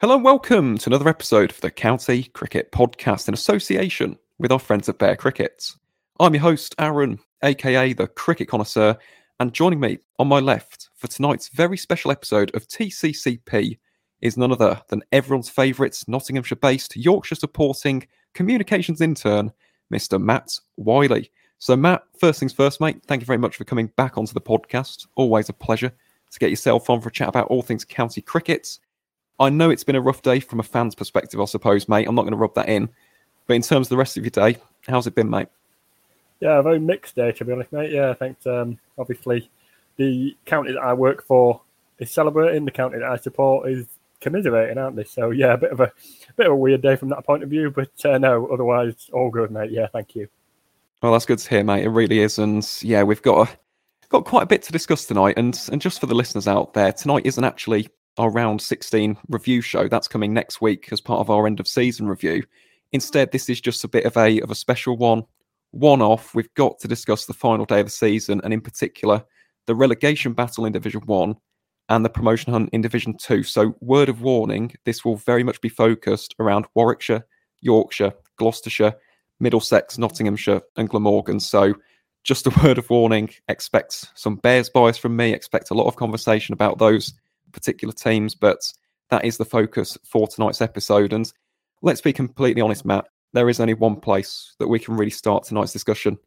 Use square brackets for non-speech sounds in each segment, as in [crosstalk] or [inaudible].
Hello and welcome to another episode of the County Cricket Podcast in association with our friends at Bear Cricket. I'm your host, Aaron, aka the Cricket Connoisseur, and joining me on my left for tonight's very special episode of TCCP is none other than everyone's favourite Nottinghamshire based, Yorkshire supporting communications intern, Mr. Matt Whiley. So, Matt, first things first, mate, thank you very much for coming back onto the podcast. Always a pleasure to get yourself on for a chat about all things county cricket. I know it's been a rough day from a fan's perspective, I suppose, mate. I'm not going to rub that in. But in terms of the rest of your day, how's it been, mate? Yeah, a very mixed day, to be honest, mate. Yeah, thanks. Um, obviously, the county that I work for is celebrating. The county that I support is commiserating, aren't they? So yeah, a bit of a bit of a weird day from that point of view. But uh, no, otherwise all good, mate. Yeah, thank you. Well, that's good to hear, mate. It really is, and yeah, we've got a, got quite a bit to discuss tonight. And and just for the listeners out there, tonight isn't actually our round 16 review show. That's coming next week as part of our end of season review. Instead, this is just a bit of a of a special one, one off. We've got to discuss the final day of the season, and in particular, the relegation battle in Division One and the promotion hunt in Division Two. So, word of warning: this will very much be focused around Warwickshire, Yorkshire, Gloucestershire, Middlesex, Nottinghamshire, and Glamorgan. So, just a [laughs] word of warning: expect some Bears bias from me. Expect a lot of conversation about those particular teams, but that is the focus for tonight's episode. And let's be completely honest, Matt, there is only one place that we can really start tonight's discussion,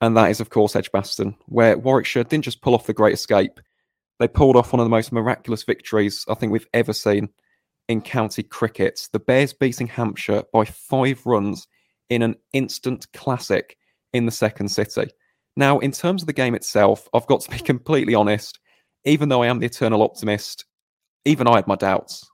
and that is, of course, Edgbaston, where Warwickshire didn't just pull off the great escape, they pulled off one of the most miraculous victories I think we've ever seen in county cricket. The Bears beating Hampshire by five runs in an instant classic in the second city. Now, in terms of the game itself, I've got to be [laughs] completely honest even though I am the eternal optimist, even I had my doubts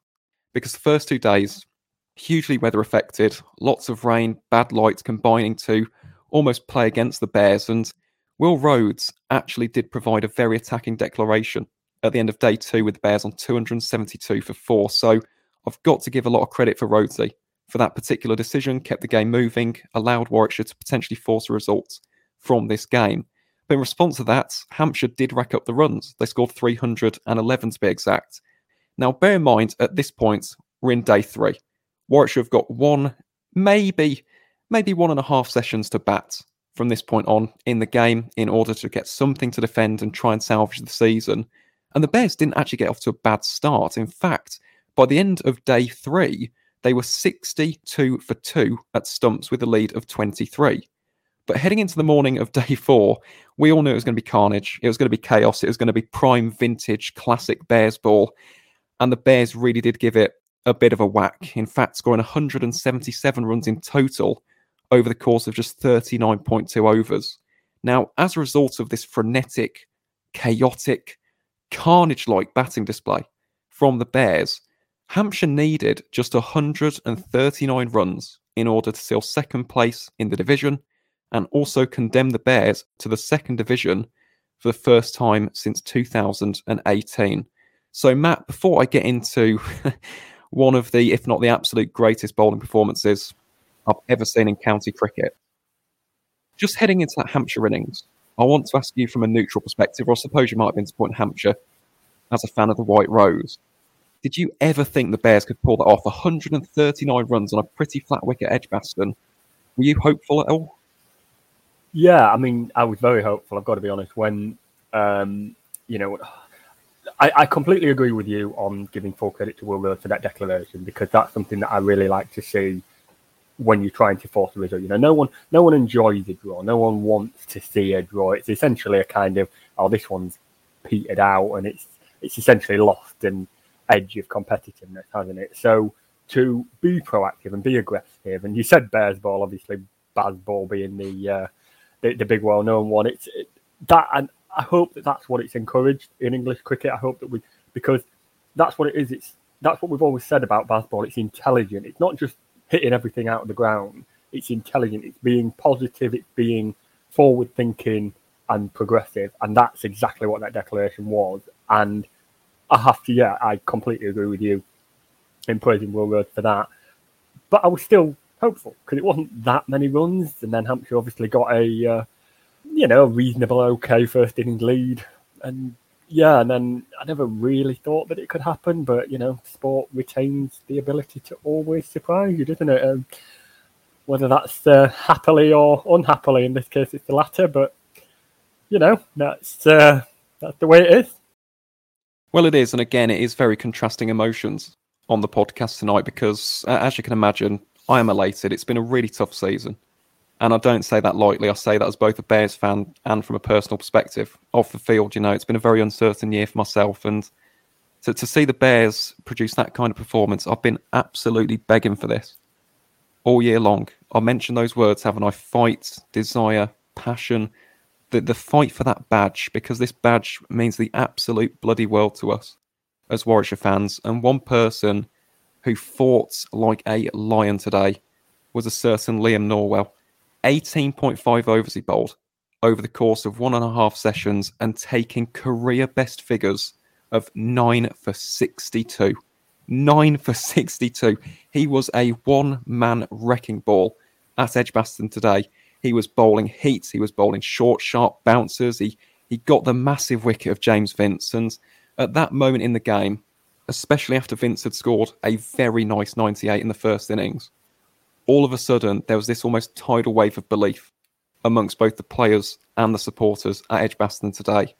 because the first two days, hugely weather affected, lots of rain, bad lights combining to almost play against the Bears. And Will Rhodes actually did provide a very attacking declaration at the end of day two with the Bears on 272 for four. So I've got to give a lot of credit for Rhodesy for that particular decision, kept the game moving, allowed Warwickshire to potentially force a result from this game. But in response to that, Hampshire did rack up the runs. They scored 311 to be exact. Now, bear in mind, at this point, we're in day three. Warwickshire have got one, maybe, maybe one and a half sessions to bat from this point on in the game in order to get something to defend and try and salvage the season. And the Bears didn't actually get off to a bad start. In fact, by the end of day three, they were 62 for two at stumps with a lead of 23. But heading into the morning of day four, we all knew it was going to be carnage. It was going to be chaos. It was going to be prime vintage classic Bears ball. And the Bears really did give it a bit of a whack. In fact, scoring 177 runs in total over the course of just 39.2 overs. Now, as a result of this frenetic, chaotic, carnage like batting display from the Bears, Hampshire needed just 139 runs in order to seal second place in the division and also condemned the Bears to the second division for the first time since 2018. So, Matt, before I get into [laughs] one of the, if not the absolute greatest bowling performances I've ever seen in county cricket, just heading into that Hampshire innings, I want to ask you from a neutral perspective, or I suppose you might have been supporting Hampshire as a fan of the White Rose. Did you ever think the Bears could pull that off? 139 runs on a pretty flat wicket Edgbaston. Were you hopeful at all? Yeah, I mean, I was very hopeful. I've got to be honest. When um, you know, I, I, completely agree with you on giving full credit to Will Rhodes for that declaration because that's something that I really like to see when you're trying to force a result. You know, no one, no one enjoys a draw. No one wants to see a draw. It's essentially a kind of, oh, this one's petered out, and it's it's essentially lost an edge of competitiveness, hasn't it? So to be proactive and be aggressive, and you said Bears ball, obviously Baz ball being the uh, the, the big well-known one. It's it, that, and I hope that that's what it's encouraged in English cricket. I hope that we because that's what it is. It's that's what we've always said about Bazball. It's intelligent. It's not just hitting everything out of the ground. It's intelligent. It's being positive. It's being forward-thinking and progressive, and that's exactly what that declaration was. And I have to, yeah, I completely agree with you in praising Will Rhodes for that. But I was still hopeful because it wasn't that many runs, and then Hampshire obviously got a uh, you know a reasonable, okay first inning lead, and yeah, and then I never really thought that it could happen, but you know, sport retains the ability to always surprise you, doesn't it? Um, whether that's uh, happily or unhappily, in this case, it's the latter. But you know, that's uh, that's the way it is. Well, it is, and again, it is very contrasting emotions on the podcast tonight because, uh, as you can imagine, I am elated. It's been a really tough season. And I don't say that lightly. I say that as both a Bears fan and from a personal perspective. Off the field, you know, it's been a very uncertain year for myself. And to, to see the Bears produce that kind of performance, I've been absolutely begging for this all year long. I mentioned those words, haven't I? Fight, desire, passion, the, the fight for that badge, because this badge means the absolute bloody world to us as Warwickshire fans. And one person who fought like a lion today was a certain Liam Norwell. 18.5 overs he bowled over the course of one and a half sessions and taking career best figures of 9 for 62. 9 for 62. He was a one man wrecking ball at Edgbaston today. He was bowling heats, he was bowling short, sharp bouncers. He, he got the massive wicket of James Vince. And at that moment in the game, especially after Vince had scored a very nice 98 in the first innings, all of a sudden there was this almost tidal wave of belief amongst both the players and the supporters at Edgbaston today.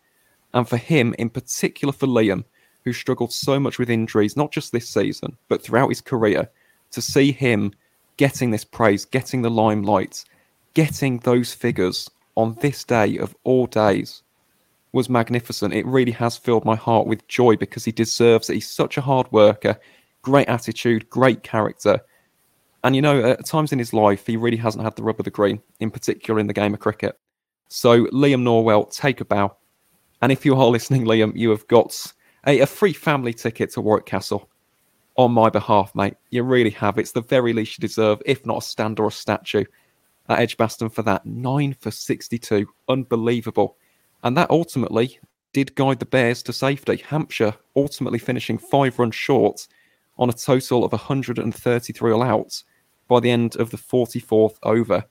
And for him, in particular for Liam, who struggled so much with injuries, not just this season, but throughout his career, to see him getting this praise, getting the limelight, getting those figures on this day of all days was magnificent. It really has filled my heart with joy because he deserves it. He's such a hard worker, great attitude, great character. And you know, at times in his life, he really hasn't had the rub of the green, in particular in the game of cricket. So, Liam Norwell, take a bow. And if you are [laughs] listening, Liam, you have got a, a free family ticket to Warwick Castle on my behalf, mate. You really have. It's the very least you deserve, if not a stand or a statue at Edgbaston for that. Nine for 62. Unbelievable. And that ultimately did guide the Bears to safety. Hampshire ultimately finishing five runs short on a total of 133 all outs by the end of the 44th over.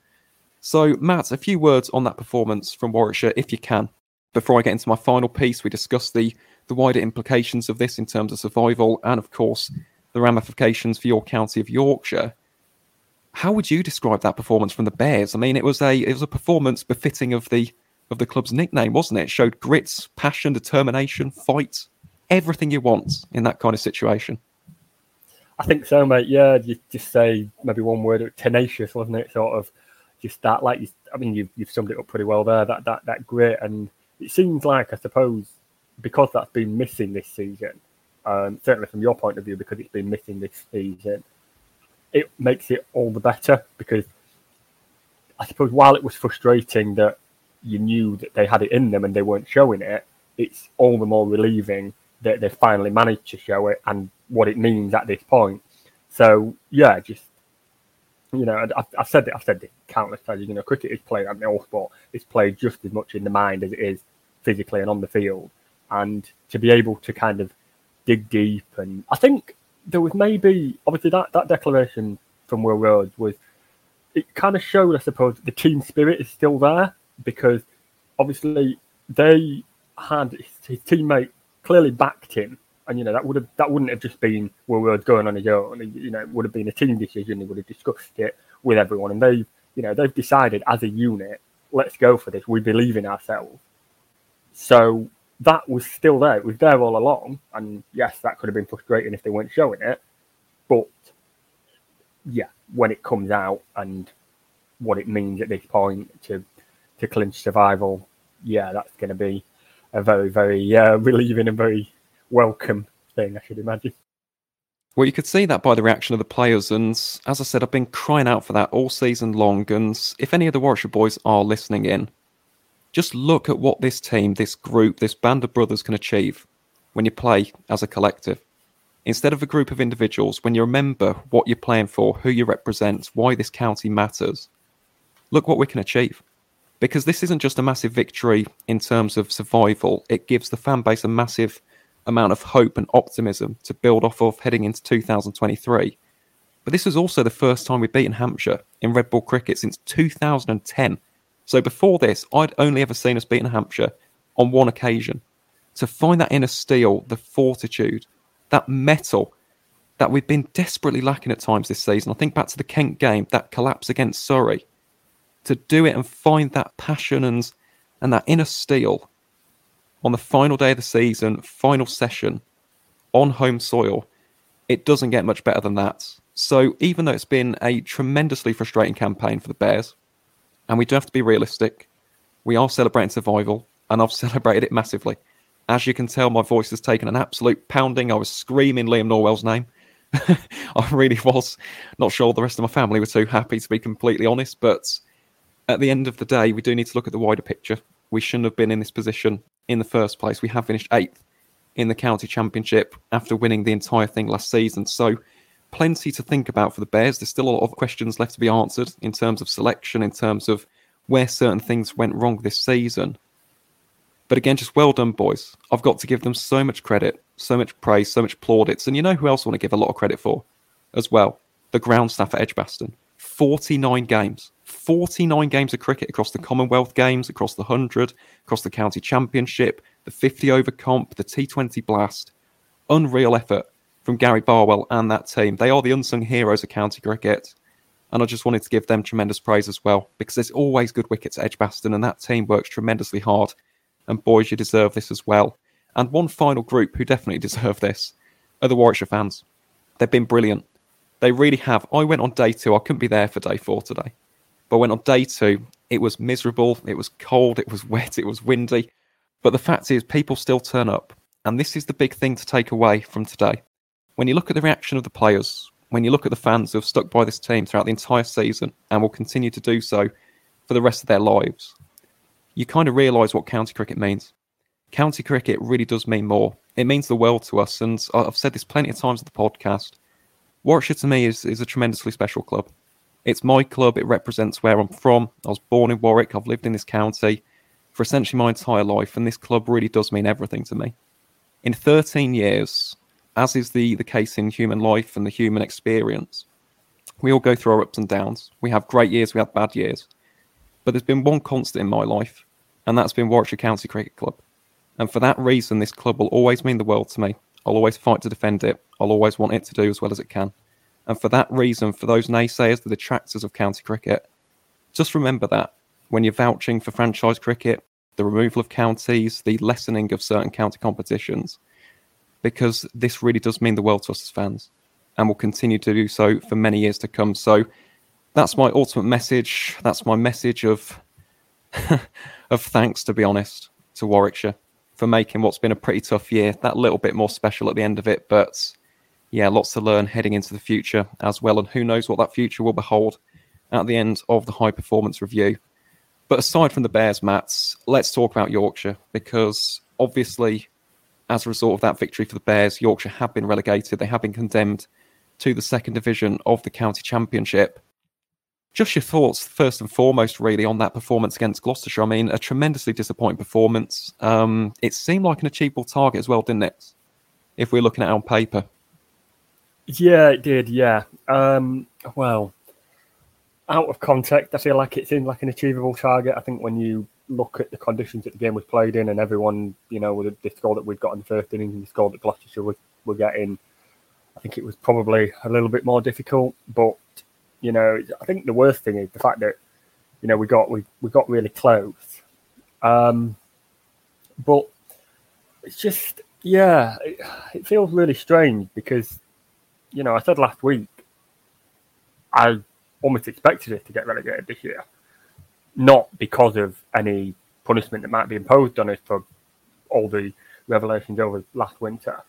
So, Matt, a few words on that performance from Warwickshire, if you can. Before I get into my final piece, we discuss the, the wider implications of this in terms of survival and, of course, the ramifications for your county of Yorkshire. How would you describe that performance from the Bears? I mean, it was a it was a performance befitting of the of the club's nickname, wasn't it? showed grit, passion, determination, fight, everything you want in that kind of situation. I think so, mate. Yeah, you just say maybe one word, tenacious, wasn't it? Sort of just that, like you. I mean, you've you've summed it up pretty well there. That that that grit, and it seems like I suppose because that's been missing this season. Um, certainly from your point of view, because it's been missing this season, it makes it all the better because I suppose while it was frustrating that you knew that they had it in them and they weren't showing it, it's all the more relieving that they finally managed to show it and what it means at this point. So yeah, just you know, I've, I've said it. I've said it countless times. You know, cricket is played at all sport. It's played just as much in the mind as it is physically and on the field. And to be able to kind of dig deep, and I think there was maybe obviously that that declaration from Will Rhodes was it kind of showed, I suppose, the team spirit is still there because obviously they had his, his teammate clearly backed him and you know that would have that wouldn't have just been Rhodes going on his own. You know, it would have been a team decision. They would have discussed it with everyone, and they, you know, they've decided as a unit, let's go for this. We believe in ourselves. So that was still there. It was there all along, and yes, that could have been frustrating if they weren't showing it. But yeah, when it comes out and what it means at this point to to clinch survival, yeah, that's going to be a very very uh, [laughs] relieving and very welcome thing, I should imagine. Well, you could see that by the reaction of the players, and as I said, I've been crying out for that all season long. And if any of the Warwickshire boys are listening in, just look at what this team, this group, this band of brothers can achieve when you play as a collective. Instead of a group of individuals, when you remember what you're playing for, who you represent, why this county matters, look what we can achieve. Because this isn't just a massive victory in terms of survival, it gives the fan base a massive amount of hope and optimism to build off of heading into 2023. But this was also the first time we'd beaten Hampshire in red ball cricket since 2010. So before this, I'd only ever seen us beaten Hampshire on one occasion. to find that inner steel, the fortitude, that metal that we've been desperately lacking at times this season. I think back to the Kent game, that collapse against Surrey. To do it and find that passion and and that inner steel on the final day of the season, final session on home soil, it doesn't get much better than that. So even though it's been a tremendously frustrating campaign for the Bears, and we do have to be realistic, we are celebrating survival, and I've [laughs] celebrated it massively. As you can tell, my voice has taken an absolute pounding. I was screaming Liam Norwell's name. [laughs] I really was. Not sure the rest of my family were too happy, to be completely honest. But at the end of the day, we do need to look at the wider picture. We shouldn't have been in this position in the first place. We have finished eighth in the county championship after winning the entire thing last season. So, plenty to think about for the Bears. There's still a lot of questions left to be answered in terms of selection, in terms of where certain things went wrong this season. But again, just well done, boys. I've got to give them so much credit, so much praise, so much plaudits. And you know who else I want to give a lot of credit for as well? The ground staff at Edgbaston. 49 games. 49 games of cricket across the Commonwealth Games, across the 100, across the County Championship, the 50 over comp, the T20 Blast. Unreal effort from Gary Barwell and that team. They are the unsung heroes of county cricket. And I just wanted to give them tremendous praise as well because there's always good wickets at Edgbaston and that team works tremendously hard and boys, you deserve this as well. And one final group who definitely [laughs] deserve this are the Warwickshire fans. They've been brilliant. They really have. I went on day two. I couldn't be there for day four today. But when on day two, it was miserable, it was cold, it was [laughs] wet, it was windy. But the fact is, people still turn up. And this is the big thing to take away from today. When you look at the reaction of the players, when you look at the fans who have stuck by this team throughout the entire season and will continue to do so for the rest of their lives, you kind of realise what county cricket means. County cricket really does mean more. It means the world to us, and I've said this plenty of times on the podcast. Warwickshire to me is, is a tremendously special club. It's my club, it represents where I'm from. I was born in Warwick, I've lived in this county for essentially my entire life, and this club really does mean everything to me. In 13 years, as is the, the case in human life and the human experience, we all go through our ups and downs. We have great years, we have bad years. But there's been one constant in my life, and that's been Warwickshire County Cricket Club. And for that reason, this club will always mean the world to me. I'll always fight to defend it. I'll always want it to do as well as it can. And for that reason, for those naysayers, the detractors of county cricket, just remember that when you're vouching for franchise cricket, the removal of counties, the lessening of certain county competitions, because this really does mean the world to us as fans and will continue to do so for many years to come. So that's my ultimate message. That's my message of [laughs] of thanks, to be honest, to Warwickshire for making what's been a pretty tough year that little bit more special at the end of it. But yeah, lots to learn heading into the future as well, and who knows what that future will behold at the end of the high performance review. But aside from the Bears, Mats, let's talk about Yorkshire because obviously, as a result of that victory for the Bears, Yorkshire have been relegated. They have been condemned to the second division of the county championship. Just your thoughts, first and foremost, really, on that performance against Gloucestershire. I mean, a tremendously disappointing performance. Um, it seemed like an achievable target as well, didn't it? If we're looking at it on paper. Yeah, it did. Yeah. Um, well, out of context, I feel like it seemed like an achievable target. I think when you look at the conditions that the game was played in, and everyone, you know, with the score that we've got in the first innings and the score that Gloucestershire were, were getting, I think it was probably a little bit more difficult. But you know, I think the worst thing is the fact that you know we got we we got really close. Um, but it's just yeah, it, it feels really strange because you know I said last week I almost expected it to get relegated this year, not because of any punishment that might be imposed on us for all the revelations over last winter,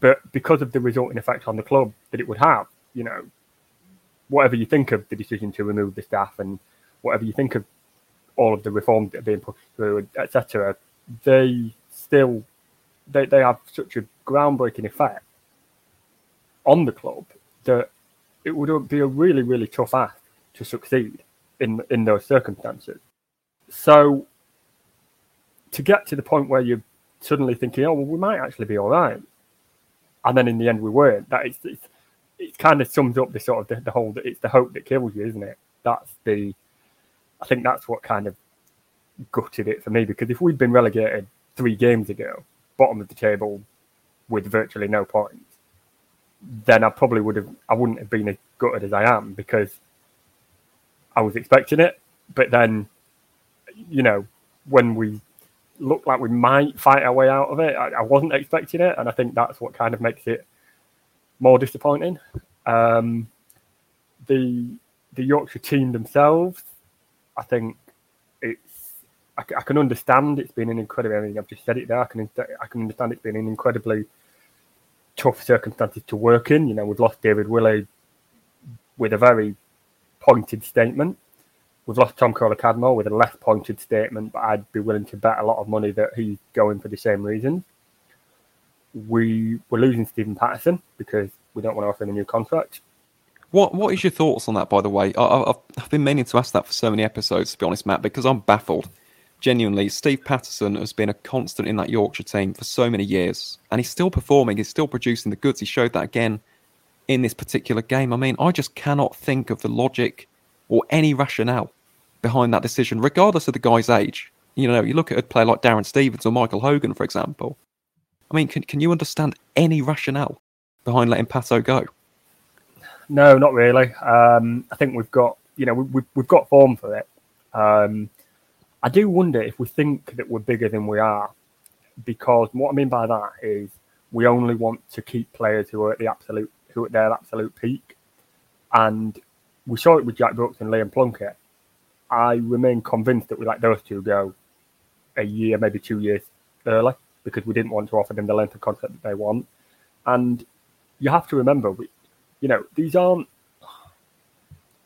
but because of the resulting effect on the club that it would have. You know, whatever you think of the decision to remove the staff and whatever you think of all of the reforms that are being pushed through, etc., they still they, they have such a groundbreaking effect on the club that it would be a really, really tough ask to succeed in in those circumstances. So to get to the point where you're suddenly thinking, oh well, we might actually be all right, and then in the end we weren't. That is, it's, it kind of sums up the sort of the, the whole it's the hope that kills you, isn't it? That's the I think that's what kind of gutted it for me because if we'd been relegated three games ago, bottom of the table with virtually no points, then I probably would have I wouldn't have been as gutted as I am because I was expecting it. But then, you know, when we looked like we might fight our way out of it, I, I wasn't expecting it, and I think that's what kind of makes it more disappointing. Um, the the Yorkshire team themselves, I think it's I, I, can understand it's been an incredible. I mean, I've just said it there. I can I can understand it's been an incredibly tough circumstances to work in. You know, we've lost David Willey with a very pointed statement. We've lost Tom Kohler-Cadmore with a less pointed statement, but I'd be willing to bet a lot of money that he's going for the same reasons. We were losing Steven Patterson because we don't want to offer him a new contract. What What is your thoughts on that? By the way, I, have I've been meaning to ask that for so many episodes. To be honest, Matt, because I'm baffled. Genuinely, Steve Patterson has been a constant in that Yorkshire team for so many years, and he's still performing. He's still producing the goods. He showed that again in this particular game. I mean, I just cannot think of the logic or any rationale behind that decision, regardless of the guy's age. You know, you look at a player like Darren Stevens or Michael Hogan, for example. I mean, can, can you understand any rationale behind letting Pato go? No, not really. Um, I think we've got, you know, we, we've got form for it. Um, I do wonder if we think that we're bigger than we are, because what I mean by that is we only want to keep players who are at the absolute, who are at their absolute peak, and we saw it with Jack Brooks and Liam Plunkett. I remain convinced that we let those two go a year, maybe two years early, because we didn't want to offer them the length of contract that they want. And you have to remember, we, you know, these aren't,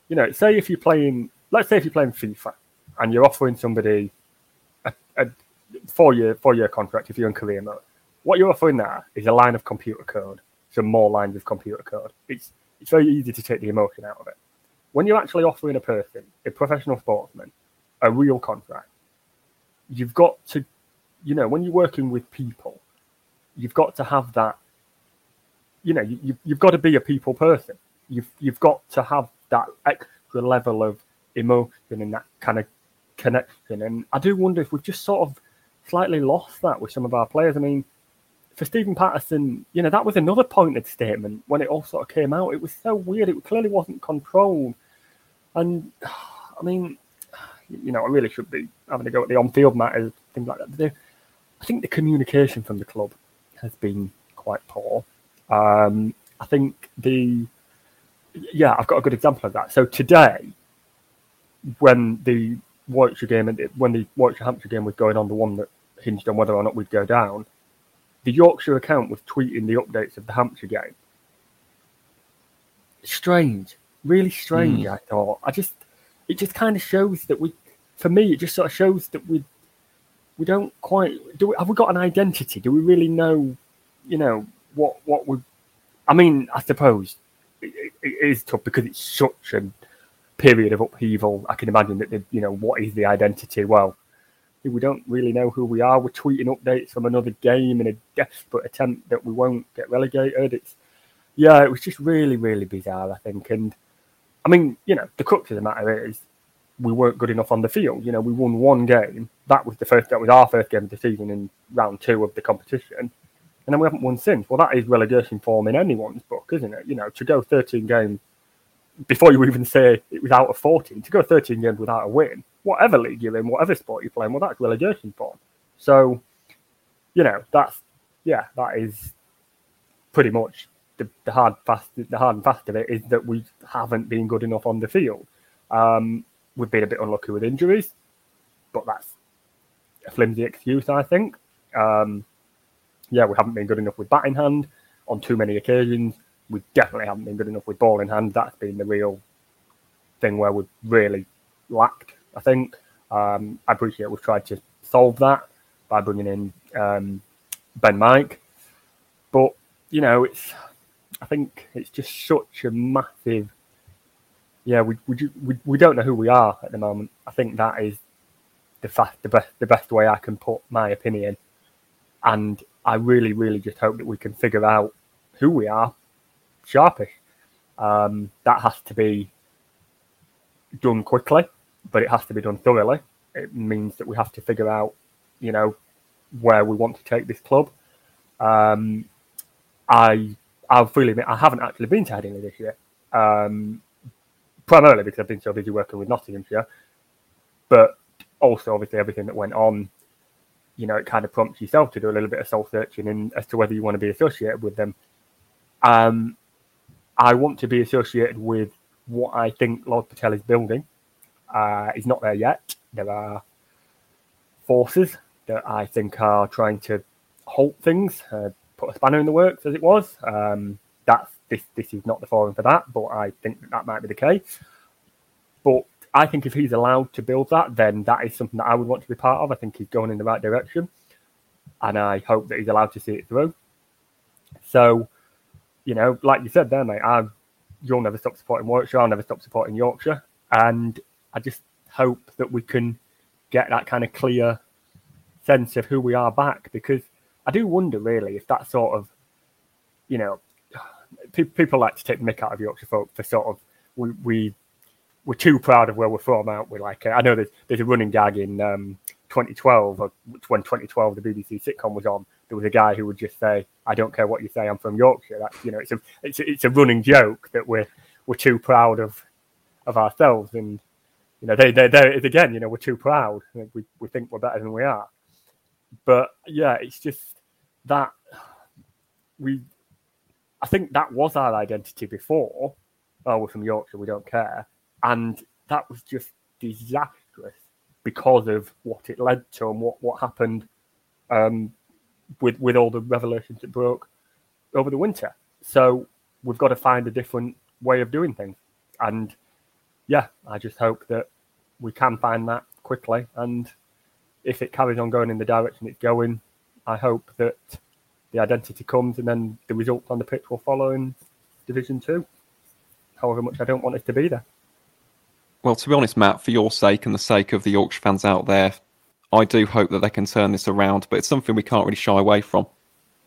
you know, say if you're playing, let's say if you're playing FIFA and you're offering somebody a, a four year four year contract if you're in career mode, what you're offering there is a line of computer code, some more lines of computer code. It's it's very easy to take the emotion out of it. When you're actually offering a person, a professional sportsman, a real contract, you've got to, you know, when you're working with people, you've got to have that you know, you, you've got to be a people person. You've you've got to have that extra level of emotion and that kind of connection. And I do wonder if we've just sort of slightly lost that with some of our players. I mean, for Steven Patterson, you know, that was another pointed statement when it all sort of came out. It was so weird. It clearly wasn't controlled. And I mean, you know, I really should be having to go at the on-field matters, things like that. I think the communication from the club has been quite poor. Um, I think the yeah, I've got a good example of that. So today, when the Warwickshire game and when the Warwickshire Hampshire game was going on, the one that hinged on whether or not we'd go down, the Yorkshire account was tweeting the updates of the Hampshire game. Strange, really strange. Mm. I thought. I just, it just kind of shows that we, for me, it just sort of shows that we, we don't quite do. We, have we got an identity? Do we really know, you know, what what would I mean? I suppose it, it is tough because it's such a period of upheaval. I can imagine that you know what is the identity? Well, we don't really know who we are. We're tweeting updates from another game in a desperate attempt that we won't get relegated. It's yeah, it was just really really bizarre. I think, and I mean, you know, the crux of the matter is we weren't good enough on the field. You know, we won one game. That was the first. That was our first game of the season in round two of the competition and then we haven't won since. Well, that is relegation form in anyone's book, isn't it? You know, to go 13 games before you even say it was out of 14, to go 13 games without a win, whatever league you're in, whatever sport you're playing, well, that's relegation form. So, you know, that's yeah, that is pretty much the, the hard fast. The hard and fast of it is that we haven't been good enough on the field. Um, we've been a bit unlucky with injuries, but that's a flimsy excuse, I think. Um, yeah, we haven't been good enough with bat in hand on too many occasions. We definitely haven't been good enough with ball in hand. That's been the real thing where we've really lacked, I think. Um, I appreciate we've tried to solve that by bringing in um, Ben Mike. But, you know, it's, I think it's just such a massive, yeah, we, we, we, we don't know who we are at the moment. I think that is the, fast, the, best, the best way I can put my opinion. And I really, really just hope that we can figure out who we are sharpish. Um, that has to be done quickly, but it has to be done thoroughly. It means that we have to figure out, you know, where we want to take this club. Um, I I'll freely admit I haven't actually been to Headingley this year, um, primarily because I've been so busy working with Nottinghamshire, but also obviously everything that went on. You know, it kind of prompts yourself to do a little bit of soul searching in, as to whether you want to be associated with them. Um, I want to be associated with what I think Lord Patel is building. Uh, he's not there yet. There are forces that I think are trying to halt things, uh, put a spanner in the works, as it was. Um, that's this. This is not the forum for that, but I think that, that might be the case. But I think if he's allowed to build that, then that is something that I would want to be part of. I think he's going in the right direction, and I hope that he's allowed to see it through. So, you know, like you said there, mate, I, you'll never stop supporting Warwickshire. I'll never stop supporting Yorkshire, and I just hope that we can get that kind of clear sense of who we are back because I do wonder really if that sort of, you know, [sighs] pe- people like to take the mick out of Yorkshire folk for sort of we we we're too proud of where we're from, aren't we? Like I know there's there's a running gag in um, 2012 when 2012 the BBC sitcom was on. There was a guy who would just say, "I don't care what you say, I'm from Yorkshire." That's you know, it's a it's a, it's a running joke that we're we're too proud of of ourselves, and you know, there it is again. You know, we're too proud. We we think we're better than we are. But yeah, it's just that we. I think that was our identity before. Oh, we're from Yorkshire. We don't care, and that was just disastrous because of what it led to and what what happened um, with with all the revelations that broke over the winter. So we've got to find a different way of doing things, and yeah, I just hope that we can find that quickly and if it carries on going in the direction it's going, I hope that the identity comes and then the results on the pitch will follow in Division Two. However much I don't want it to be there. Well, to be honest, Matt, for your sake and the sake of the Yorkshire fans out there, I do hope that they can turn this around. But it's something we can't really shy away from,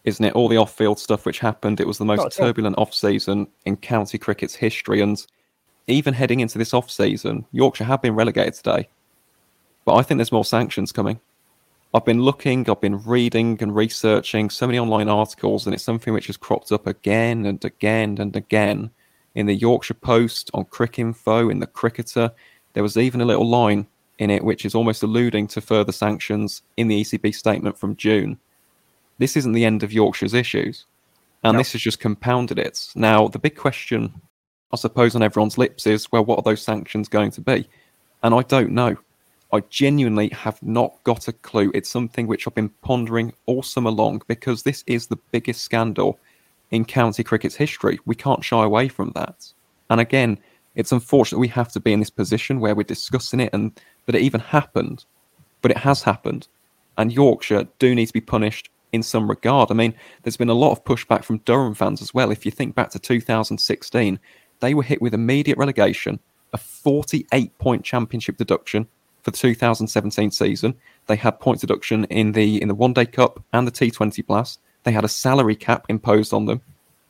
isn't it? All the off-field stuff which happened. It was the most turbulent off-season in county cricket's history, and even heading into this off-season, Yorkshire have been relegated today. But I think there's more sanctions coming. I've been looking, I've been reading and researching so many online articles, and it's something which has cropped up again and again and again in the Yorkshire Post, on Cricinfo, in the Cricketer. There was even a little line in it which is almost alluding to further sanctions in the ECB statement from June. This isn't the end of Yorkshire's issues, and no. this has just compounded it. Now, the big question, I suppose, on everyone's lips is well, what are those sanctions going to be? And I don't know. I genuinely have not got a clue. It's something which I've been pondering all summer long because this is the biggest scandal in county cricket's history. We can't shy away from that. And again, it's unfortunate we have to be in this position where we're discussing it and that it even happened, but it has happened. And Yorkshire do need to be punished in some regard. I mean, there's been a lot of pushback from Durham fans as well. If you think back to 2016, they were hit with immediate relegation, a 48 point championship deduction, for the 2017 season. They had point deduction in the in the One Day Cup and the T20 Blast. They had a salary cap imposed on them.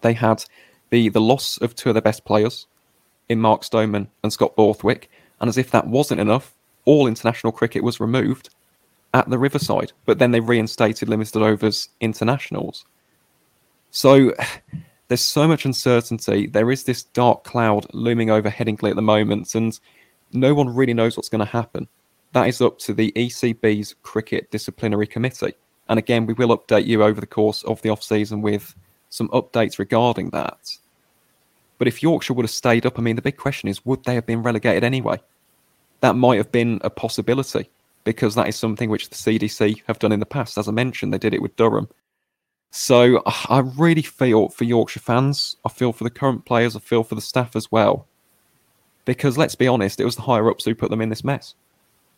They had the the loss of two of their best players in Mark Stoneman and Scott Borthwick. And as if that wasn't enough, all international cricket was removed at the Riverside. But then they reinstated limited overs internationals. So [sighs] there's so much uncertainty. There is this dark cloud looming over Headingley at the moment, and no one really knows what's going to happen that is up to the ECB's Cricket Disciplinary Committee. And again, we will update you over the course of the off season with some updates regarding that. But if Yorkshire would have stayed up, I mean, the big question is would they have been relegated anyway? That might have been a possibility because that is something which the CDC have done in the past. As I mentioned, they did it with Durham. So uh, I really feel for Yorkshire fans. I feel for the current players. I feel for the staff as well. Because let's be honest, it was the higher ups who put them in this mess.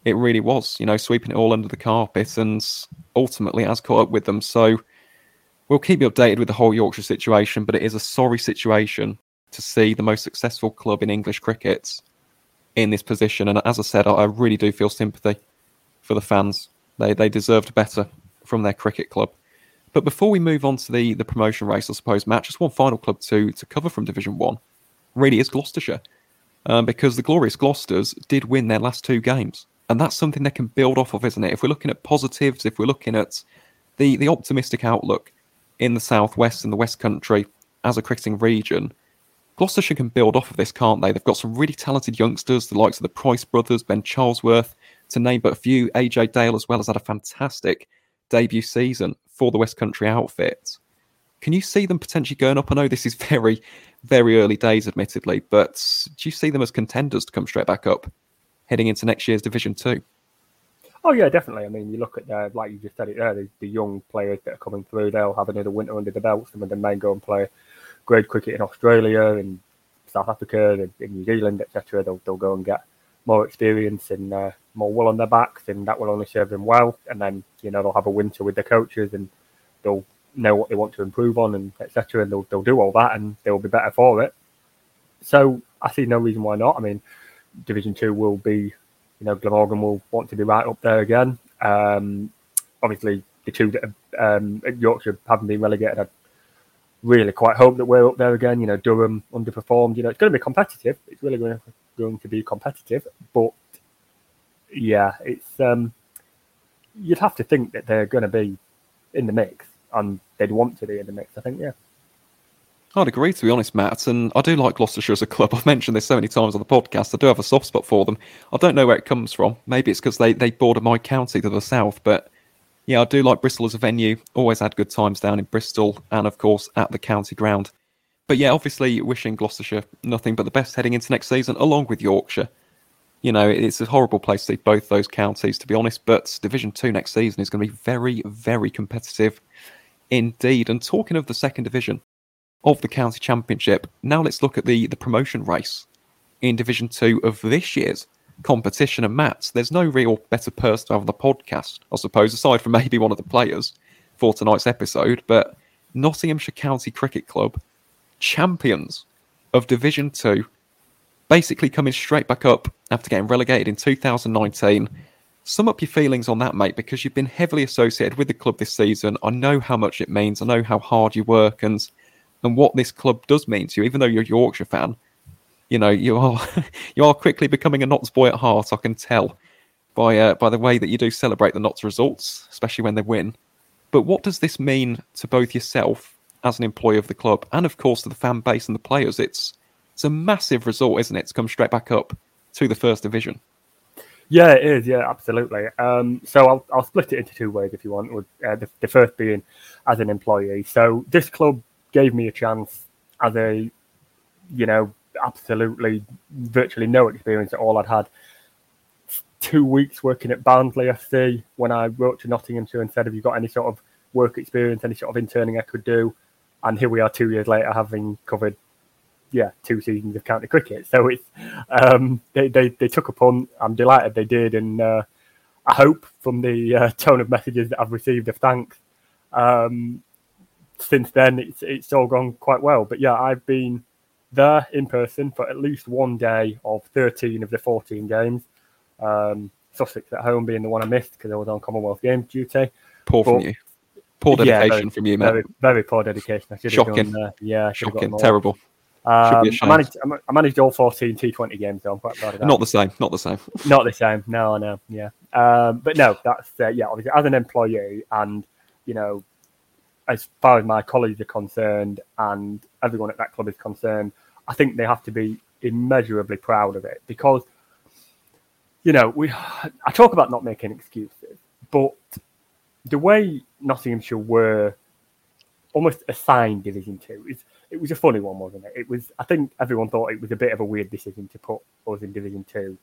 It really was, you know, sweeping it all under the carpet, and ultimately has caught up with them. So we'll keep you updated with the whole Yorkshire situation, but it is a sorry situation to see the most successful club in English cricket in this position. And as I said, I really do feel sympathy for the fans. They they deserved better from their cricket club. But before we move on to the, the promotion race, I suppose, Matt, just one final club to to cover from Division One really is Gloucestershire. Um, because the glorious Gloucesters did win their last two games and that's something they can build off of, isn't it? If we're looking at positives, if we're looking at the the optimistic outlook in the southwest and the West Country as a cricketing region. Gloucestershire can build off of this, can't they? They've got some really talented youngsters, the likes of the Price brothers, Ben Charlesworth, to name but a few. AJ Dale as well has had a fantastic debut season for the West Country outfit. Can you see them potentially going up? I know this is [laughs] very, very early days, admittedly, but do you see them as contenders to come straight back up heading into next year's Division Two? Oh yeah, definitely. I mean, you look at the like you just said it there, the, the, young players that are coming through. They'll have another winter under the belt. Some of them may go and play grade cricket in Australia and South Africa and in New Zealand, etc. They'll they'll go and get more experience and uh, more wool on their backs, and that will only serve them well. And then you know they'll have a winter with their coaches, and they'll know what they want to improve on, and etc. And they'll they'll do all that, and they'll be better for it. So I see no reason why not. I mean, Division Two will be you know, Glamorgan will want to be right up there again. Um, obviously, the two that um, Yorkshire haven't been relegated, I really quite hope that we're up there again. You know, Durham underperformed. You know, it's going to be competitive. It's really going to, going to be competitive. But yeah, it's um, you'd have to think that they're going to be in the mix, and they'd want to be in the mix. I think, yeah. I'd agree, to be honest, Matt. And I do like Gloucestershire as a club. [laughs] I've mentioned this so many times on the podcast. I do have a soft spot for them. I don't know where it comes from. Maybe it's because they, they border my county to the south. But yeah, I do like Bristol as a venue. Always had good times down in Bristol and, of course, at the county ground. But yeah, obviously, wishing Gloucestershire nothing but the best heading into next season, along with Yorkshire. You know, it's a horrible place to see both those counties, to be honest. But Division 2 next season is going to be very, very competitive indeed. And talking of the second division, of the county championship. Now let's look at the the promotion race in Division Two of this year's competition. And Matt, there's no real better person to have on the podcast, I suppose, aside from maybe one of the players for tonight's episode. But Nottinghamshire County Cricket Club, champions of Division Two, basically coming straight back up after getting relegated in 2019. Sum up your feelings on that, mate, because you've been heavily associated with the club this season. I know how much it means. I know how hard you work, and and what this club does mean to you, even though you're a Yorkshire fan. You know, you are [laughs] you are quickly becoming a Notts boy at heart. I can tell by uh, by the way that you do celebrate the Notts results, especially when they win. But what does this mean to both yourself as an employee of the club and, of course, to the fan base and the players? It's it's a massive result, isn't it, to come straight back up to the first division? Yeah, it is. Yeah, absolutely. Um, so I'll, I'll split it into two ways if you want. With, uh, the, the, first being as an employee. So this club gave me a chance as a, you know, absolutely virtually no experience at all. I'd had two weeks working at Barnsley FC when I wrote to Nottinghamshire and said, Have you got any sort of work experience, any sort of interning I could do? And here we are two years later having covered, yeah, two seasons of county cricket. So it's, um, they, they, they took a punt. I'm delighted they did. And uh, I hope from the uh, tone of messages that I've received of thanks, um, since then, it's it's all gone quite well. But yeah, I've been there in person for at least one day of 13 of the 14 games. Um, Sussex at home being the one I missed because I was on Commonwealth Games duty. Poor but, from you. Poor dedication yeah, very, from you, man. Very, very poor dedication. I should Shocking. Have done, uh, yeah, shocking. Terrible. Um, I managed. I managed all 14 T20 games, so I'm quite proud of that. Not the same. Not the same. [laughs] not the same. No, I know. yeah. Um, but no, that's uh, yeah. Obviously, as an employee, and you know, as far as my colleagues are concerned and everyone at that club is concerned, I think they have to be immeasurably proud of it because, you know, we I talk about not making excuses, but the way Nottinghamshire were almost assigned Division Two is it was a funny one, wasn't it? It was. I think everyone thought it was a bit of a weird decision to put us in Division Two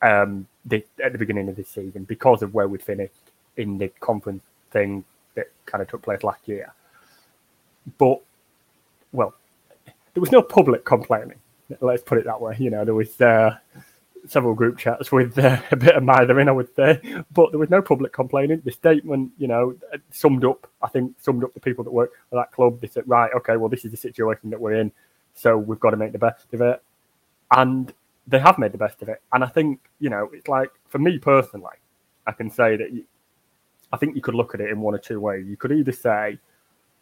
um, the, at the beginning of this season because of where we finished in the conference thing that kind of took place last year. But, well, there was no public complaining. Let's put it that way. You know, there was uh, several group chats with uh, [laughs] a bit of mithering, I would say, but there was no public complaining. The statement, you know, summed up. I think summed up the people that work for that club. They said, right, okay, well, this is the situation that we're in, so we've got to make the best of it. And they have made the best of it. And I think, you know, it's like for me personally, I can say that I think you could look at it in one or two ways. You could either say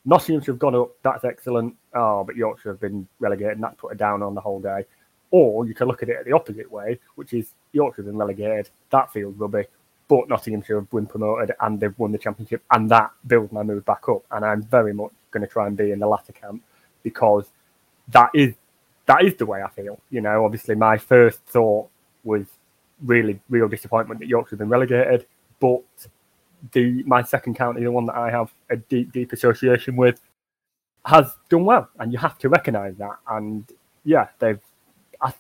Nottinghamshire have gone up, that's excellent. Oh, but Yorkshire have been relegated, and that's put a down on the whole day. Or you can look at it the opposite way, which is Yorkshire have been relegated, that feels rubbish. but Nottinghamshire have been promoted and they've won the championship, and that builds my mood back up. And I'm very much going to try and be in the latter camp because that is that is the way I feel. You know, obviously my first thought was really real disappointment that Yorkshire have been relegated, but the my second county, the one that I have a deep deep association with, has done well, and you have to recognise that. And yeah, they've I,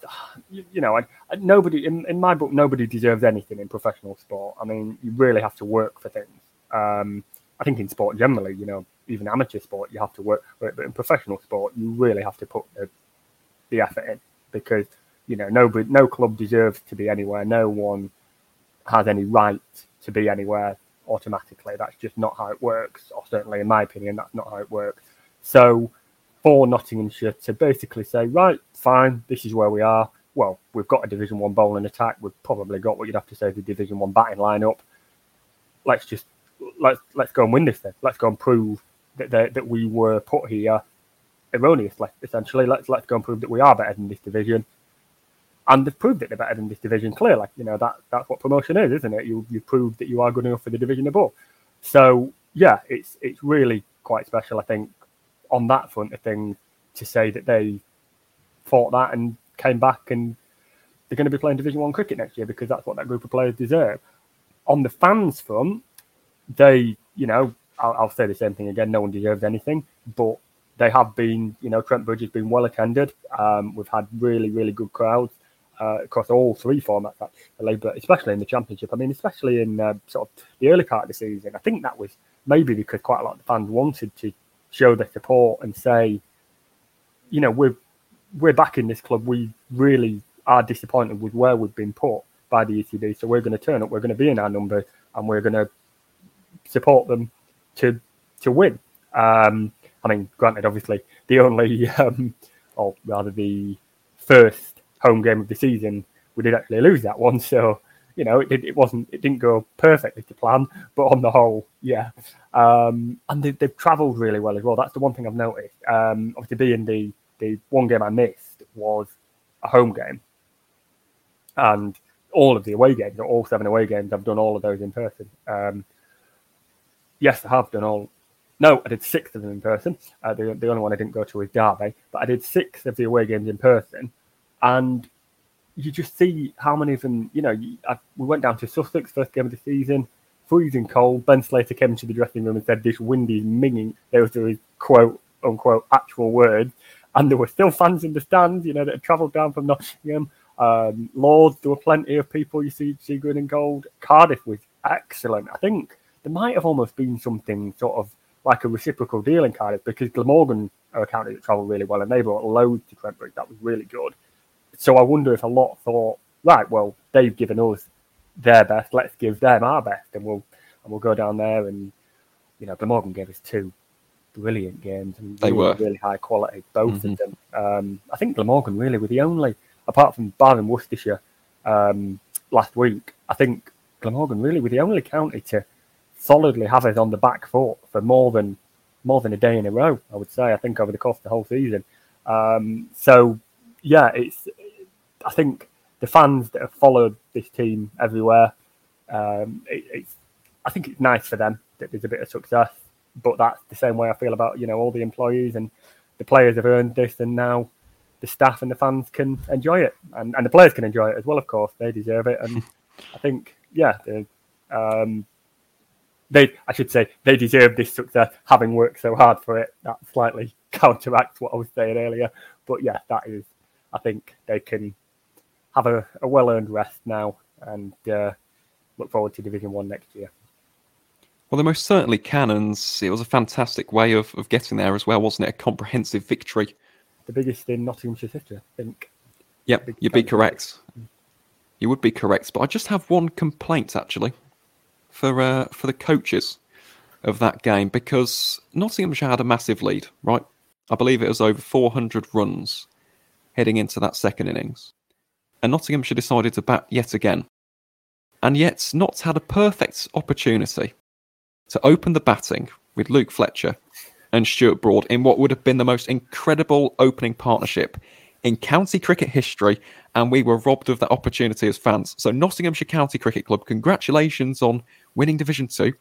you know, I, nobody in, in my book, nobody deserves anything in professional sport. I mean, you really have to work for things. Um, I think in sport generally, you know, even amateur sport, you have to work, for it, but in professional sport, you really have to put the, the effort in because you know, nobody, no club deserves to be anywhere. No one has any right to be anywhere automatically. That's just not how it works, or certainly, in my opinion, that's not how it works. So for Nottinghamshire to basically say, right, fine, this is where we are. Well, we've got a Division One bowling attack. We've probably got what you'd have to say a Division One batting lineup. Let's just let's let's go and win this thing. Let's go and prove that that, that we were put here erroneously. Essentially, let's let's go and prove that we are better than this division. And they've proved that they're better than this division. Clearly, Like, you know that that's what promotion is, isn't it? You you proved that you are good enough for the division above. So yeah, it's it's really quite special. I think on that front of things to say that they fought that and came back and they're going to be playing Division One cricket next year because that's what that group of players deserve. On the fans front, they, you know, I'll, I'll, say the same thing again. No one deserves anything, but they have been, you know, Trent Bridge has been well attended. Um, we've had really, really good crowds uh, across all three formats, actually, but especially in the championship. I mean, especially in uh, sort of the early part of the season. I think that was maybe because quite a lot of the fans wanted to show their support and say, you know, we're we're back in this club. We really are disappointed with where we've been put by the ECB. So we're going to turn up. We're going to be in our number, and we're going to support them to to win. Um, I mean, granted, obviously, the only, [laughs] um, or rather, the first home game of the season, we did actually lose that one. [laughs] So you know, it, it wasn't, it didn't go perfectly to plan, but on the whole, yeah. Um, and they, have travelled really well as well. That's the one thing I've noticed. Um, obviously, being the the one game I missed was a home game, and all of the away games, all seven away games, I've done all of those in person. Um, yes, I have done all. No, I did six of them in person. Uh, the, the only one I didn't go to was Derby, but I did six of the away games in person, and you just see how many of them, you know, you, I, we went down to Sussex, first game of the season, freezing cold. Ben Slater came into the dressing room and said, This wind is minging. There was his quote unquote actual words. And there were still fans in the stands, you know, that had travelled down from Nottingham. Um, Lords, there were plenty of people you see, see green and gold. Cardiff was excellent. I think there might have almost been something sort of like a reciprocal deal in Cardiff because Glamorgan are a county that travelled really well and they brought loads to Trent Bridge. That was really good. So I wonder if a lot thought, right, well, they've given us their best, let's give them our best, and we'll and we'll go down there and you know, Glamorgan gave us two brilliant games and they really, were really high quality, both mm-hmm. of them. Um, I think Glamorgan really were the only, apart from Barham Worcestershire um, last week, I think Glamorgan really were the only county to solidly have us on the back foot for more than more than a day in a row. I would say. I think over the course of the whole season. Um, so yeah, it's I think the fans that have followed this team everywhere, um, it, it's I think it's nice for them that there's a bit of success. But that's the same way I feel about you know all the employees and the players have earned this, and now the staff and the fans can enjoy it, and, and the players can enjoy it as well. Of course, they deserve it, and [laughs] I think yeah, um, they I should say they deserve this success, having worked so hard for it. That slightly [laughs] counteracts what I was saying earlier, but yeah, that is I think they can have a, a well earned rest now and uh, look forward to Division One next year. Well, they most certainly can, and it was a fantastic way of, of getting there as well, wasn't it? A comprehensive victory. The biggest in Nottinghamshire history, I think. Yep, you'd be correct. You would be correct, but I just have one complaint actually for uh, for the coaches of that game because Nottinghamshire had a massive lead, right? I believe it was over 400 runs heading into that second innings and Nottinghamshire decided to bat yet again. And yet, Notts had a perfect opportunity to open the batting with Luke Fletcher and Stuart Broad in what would have been the most incredible opening partnership in county cricket history, and we were robbed of that opportunity as fans. So, Nottinghamshire County Cricket Club, congratulations on winning Division 2.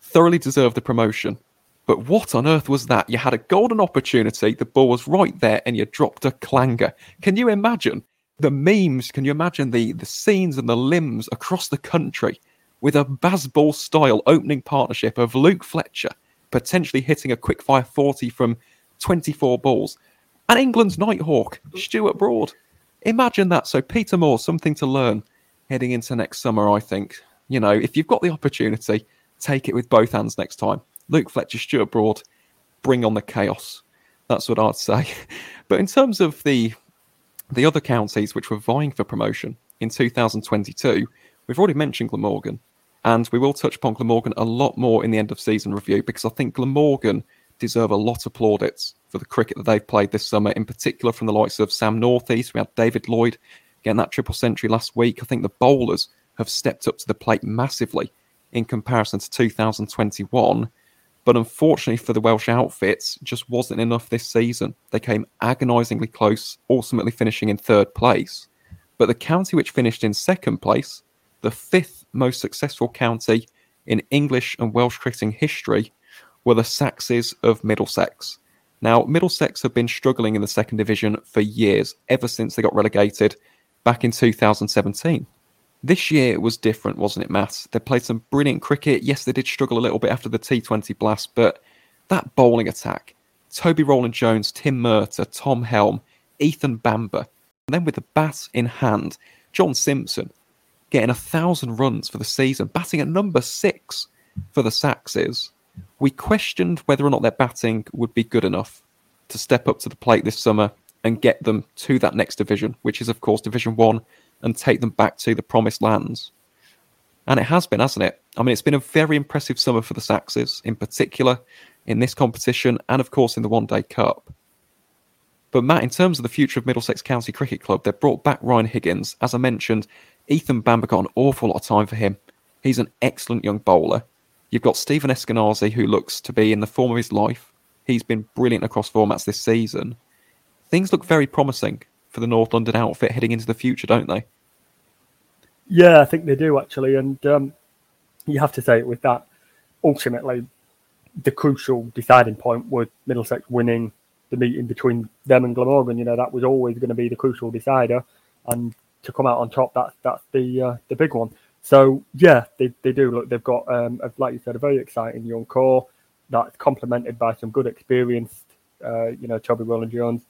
Thoroughly deserved the promotion. But what on earth was that? You had a golden opportunity, the ball was right there, and you dropped a clanger. Can you imagine the memes? Can you imagine the, the scenes and the limbs across the country with a Bazball style opening partnership of Luke Fletcher potentially hitting a quick fire 40 from 24 balls? And England's Nighthawk, Stuart Broad. Imagine that. So, Peter Moores, something to learn heading into next summer, I think. You know, if you've got the opportunity, take it with both hands next time. Luke Fletcher, Stuart Broad, bring on the chaos. That's what I'd say. [laughs] But in terms of the the other counties which were vying for promotion in 2022, we've already mentioned Glamorgan, and we will touch upon Glamorgan a lot more in the end of season review because I think Glamorgan deserve a lot of plaudits for the cricket that they've played this summer, in particular from the likes of Sam Northeast. We had David Lloyd getting that triple century last week. I think the bowlers have stepped up to the plate massively in comparison to 2021. But unfortunately for the Welsh outfits, just wasn't enough this season. They came agonisingly close, ultimately finishing in third place. But the county which finished in second place, the fifth most successful county in English and Welsh cricketing history, were the Saxes of Middlesex. Now, Middlesex have been struggling in the second division for years, ever since they got relegated back in 2017. This year was different, wasn't it, Matt? They played some brilliant cricket. Yes, they did struggle a little bit after the T20 blast, but that bowling attack Toby Roland Jones, Tim Murtagh, Tom Helm, Ethan Bamber, and then with the bat in hand, John Simpson getting a thousand runs for the season, batting at number six for the Saxes. We questioned whether or not their batting would be good enough to step up to the plate this summer and get them to that next division, which is, of course, Division One and take them back to the promised lands. And it has been, hasn't it? I mean, it's been a very impressive summer for the Saxes, in particular in this competition and, of course, in the One Day Cup. But, Matt, in terms of the future of Middlesex County Cricket Club, they've brought back Ryan Higgins. As I mentioned, Ethan Bamber got an awful lot of time for him. He's an excellent young bowler. You've got Stephen Eskinazi, who looks to be in the form of his life. He's been brilliant across formats this season. Things look very promising for the North London outfit heading into the future, don't they? Yeah, I think they do actually, and um, you have to say it with that. Ultimately, the crucial deciding point was Middlesex winning the meeting between them and Glamorgan. You know that was always going to be the crucial decider, and to come out on top, that's that's the uh, the big one. So yeah, they, they do look. They've got, um, like you said, a very exciting young core that's complemented by some good experienced, uh, you know, Toby Roland Jones,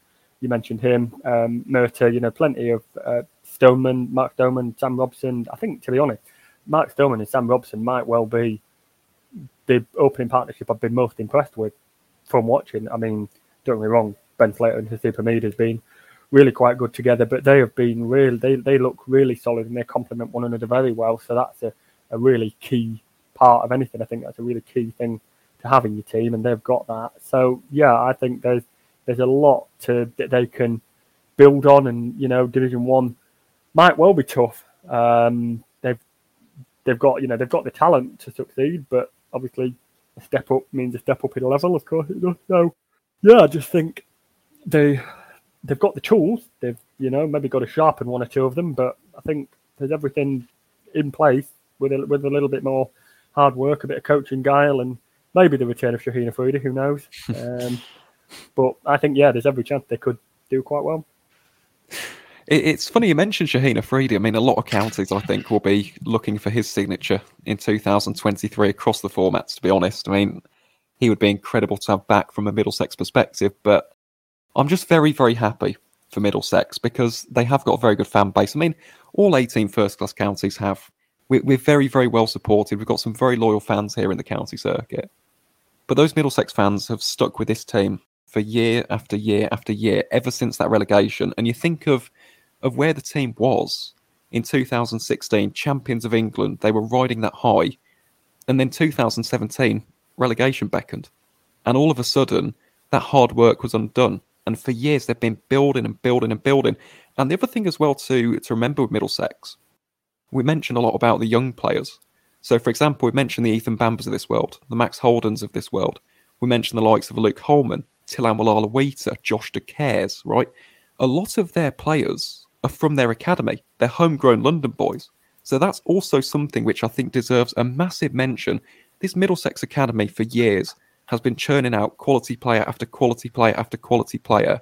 you mentioned him, um, Murtagh, you know, plenty of uh, Stoneman, Mark Stoneman, Sam Robson. I think, to be honest, Mark Stoneman and Sam Robson might well be the opening partnership I've been most impressed with from watching. I mean, don't get me wrong, Ben Slater and Haseeb Hameed has been really quite good together, but they have been really, they, they look really solid and they complement one another very well. So that's a, a really key part of anything. I think that's a really key thing to have in your team, and they've got that. So yeah, I think there's there's a lot to that they can build on, and you know, Division One might well be tough. Um, they've they've got you know they've got the talent to succeed, but obviously a step up means a step up in level, of course. So yeah, I just think they they've got the tools. They've you know maybe got to sharpen one or two of them, but I think there's everything in place with a, with a little bit more hard work, a bit of coaching guile, and maybe the return of Shaheen Afridi. Who knows? [laughs] Um, but I think, yeah, there's every chance they could do quite well. It's funny you mentioned Shaheen Afridi. I mean, a lot of counties, I think, will be looking for his signature in 2023 across the formats, to be honest. I mean, he would be incredible to have back from a Middlesex perspective, but I'm just very, very happy for Middlesex because they have got a very good fan base. I mean, all 18 first class counties have. We're very, very well supported. We've got some very loyal fans here in the county circuit. But those Middlesex fans have stuck with this team for year after year after year ever since that relegation. And you think of of where the team was in 2016, champions of England, they were riding that high, and then 2017 relegation beckoned, and all of a sudden that hard work was undone. And for years they've been building and building and building. And the other thing as well to to remember with Middlesex, we mentioned a lot about the young players. So, for example, we mentioned the Ethan Bambers of this world, the Max Holdens of this world. We mentioned the likes of Luke Holman, Thilan Walallawita, Josh De Caires, right? a lot of their players are from their academy. They're homegrown London boys. So that's also something which I think deserves a massive mention. This Middlesex Academy for years has been churning out quality player after quality player after quality player.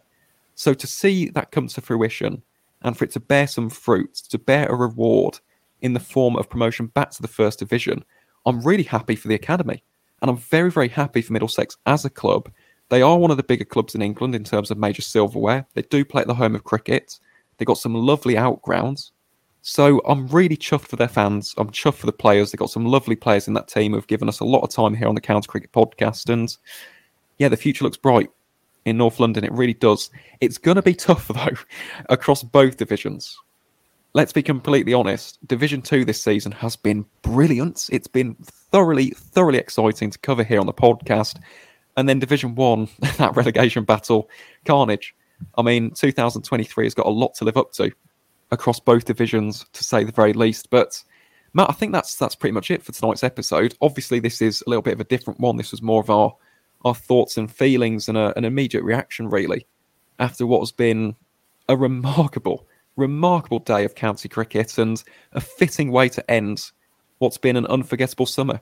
So to see that come to fruition and for it to bear some fruit, to bear a reward in the form of promotion back to the first division, I'm really happy for the academy. And I'm very, very happy for Middlesex as a club. They are one of the bigger clubs in England in terms of major silverware. They do play at the home of cricket. They've got some lovely outgrounds. So I'm really chuffed for their fans. I'm chuffed for the players. They've got some lovely players in that team who've given us a lot of time here on the County Cricket podcast. And yeah, the future looks bright in North London. It really does. It's going to be tough, [laughs] though, across both divisions. Let's be completely honest. Division 2 this season has been brilliant. It's been thoroughly, thoroughly exciting to cover here on the podcast. And then Division 1, [laughs] that relegation battle, carnage. I mean, 2023 has got a lot to live up to across both divisions, to say the very least. But Matt, I think that's that's pretty much it for tonight's episode. Obviously, this is a little bit of a different one. This was more of our our thoughts and feelings and a, an immediate reaction, really, after what has been a remarkable, remarkable day of county cricket and a fitting way to end what's been an unforgettable summer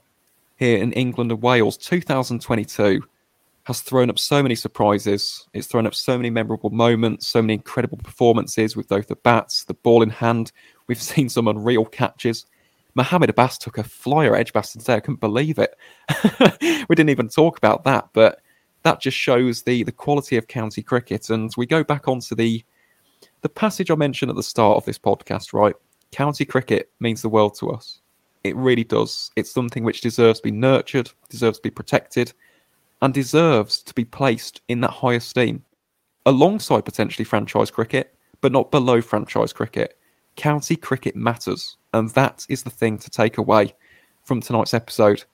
here in England and Wales. 2022 has thrown up so many surprises. It's thrown up so many memorable moments, so many incredible performances with both the bats, the ball in hand. We've [laughs] seen some unreal catches. Mohamed Abbas took a flyer at Edgbaston today. I couldn't believe it. [laughs] we didn't even talk about that, but that just shows the the quality of county cricket. And we go back onto the the passage I mentioned at the start of this podcast, right? County cricket means the world to us. It really does. It's something which deserves to be nurtured, deserves to be protected, and deserves to be placed in that high esteem alongside potentially franchise cricket, but not below franchise cricket. County cricket matters, and that is the thing to take away from tonight's episode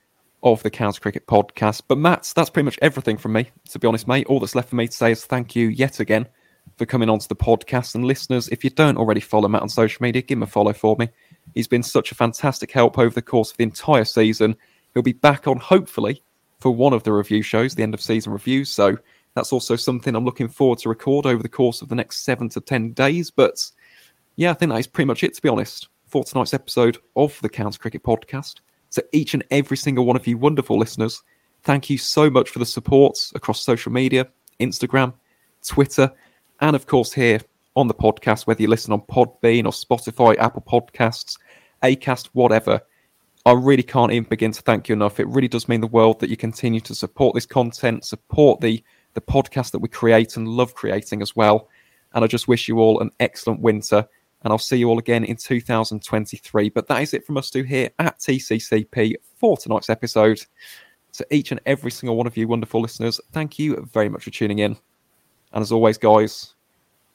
of the County Cricket Podcast. But Matt, that's pretty much everything from me, to be honest, mate. All that's left for me to say is thank you yet again for coming onto the podcast. And listeners, if you don't already follow Matt on social media, give him a follow for me. He's been such a fantastic help over the course of the entire season. He'll be back on, hopefully, for one of the review shows, the end of season reviews. So that's also something I'm looking forward to record over the course of the next seven to 10 days. But yeah, I think that is pretty much it, to be honest, for tonight's episode of the County Cricket Podcast. So each and every single one of you wonderful listeners, thank you so much for the support across social media, Instagram, Twitter, and of course here on the podcast, whether you listen on Podbean or Spotify, Apple Podcasts, Acast, whatever. I really can't even begin to thank you enough. It really does mean the world that you continue to support this content, support the the podcast that we create and love creating as well. And I just wish you all an excellent winter. And I'll see you all again in 2023. But that is it from us two here at TCCP for tonight's episode. To each and every single one of you wonderful listeners, thank you very much for tuning in. And as always, guys,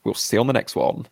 we'll see you on the next one.